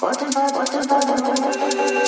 What?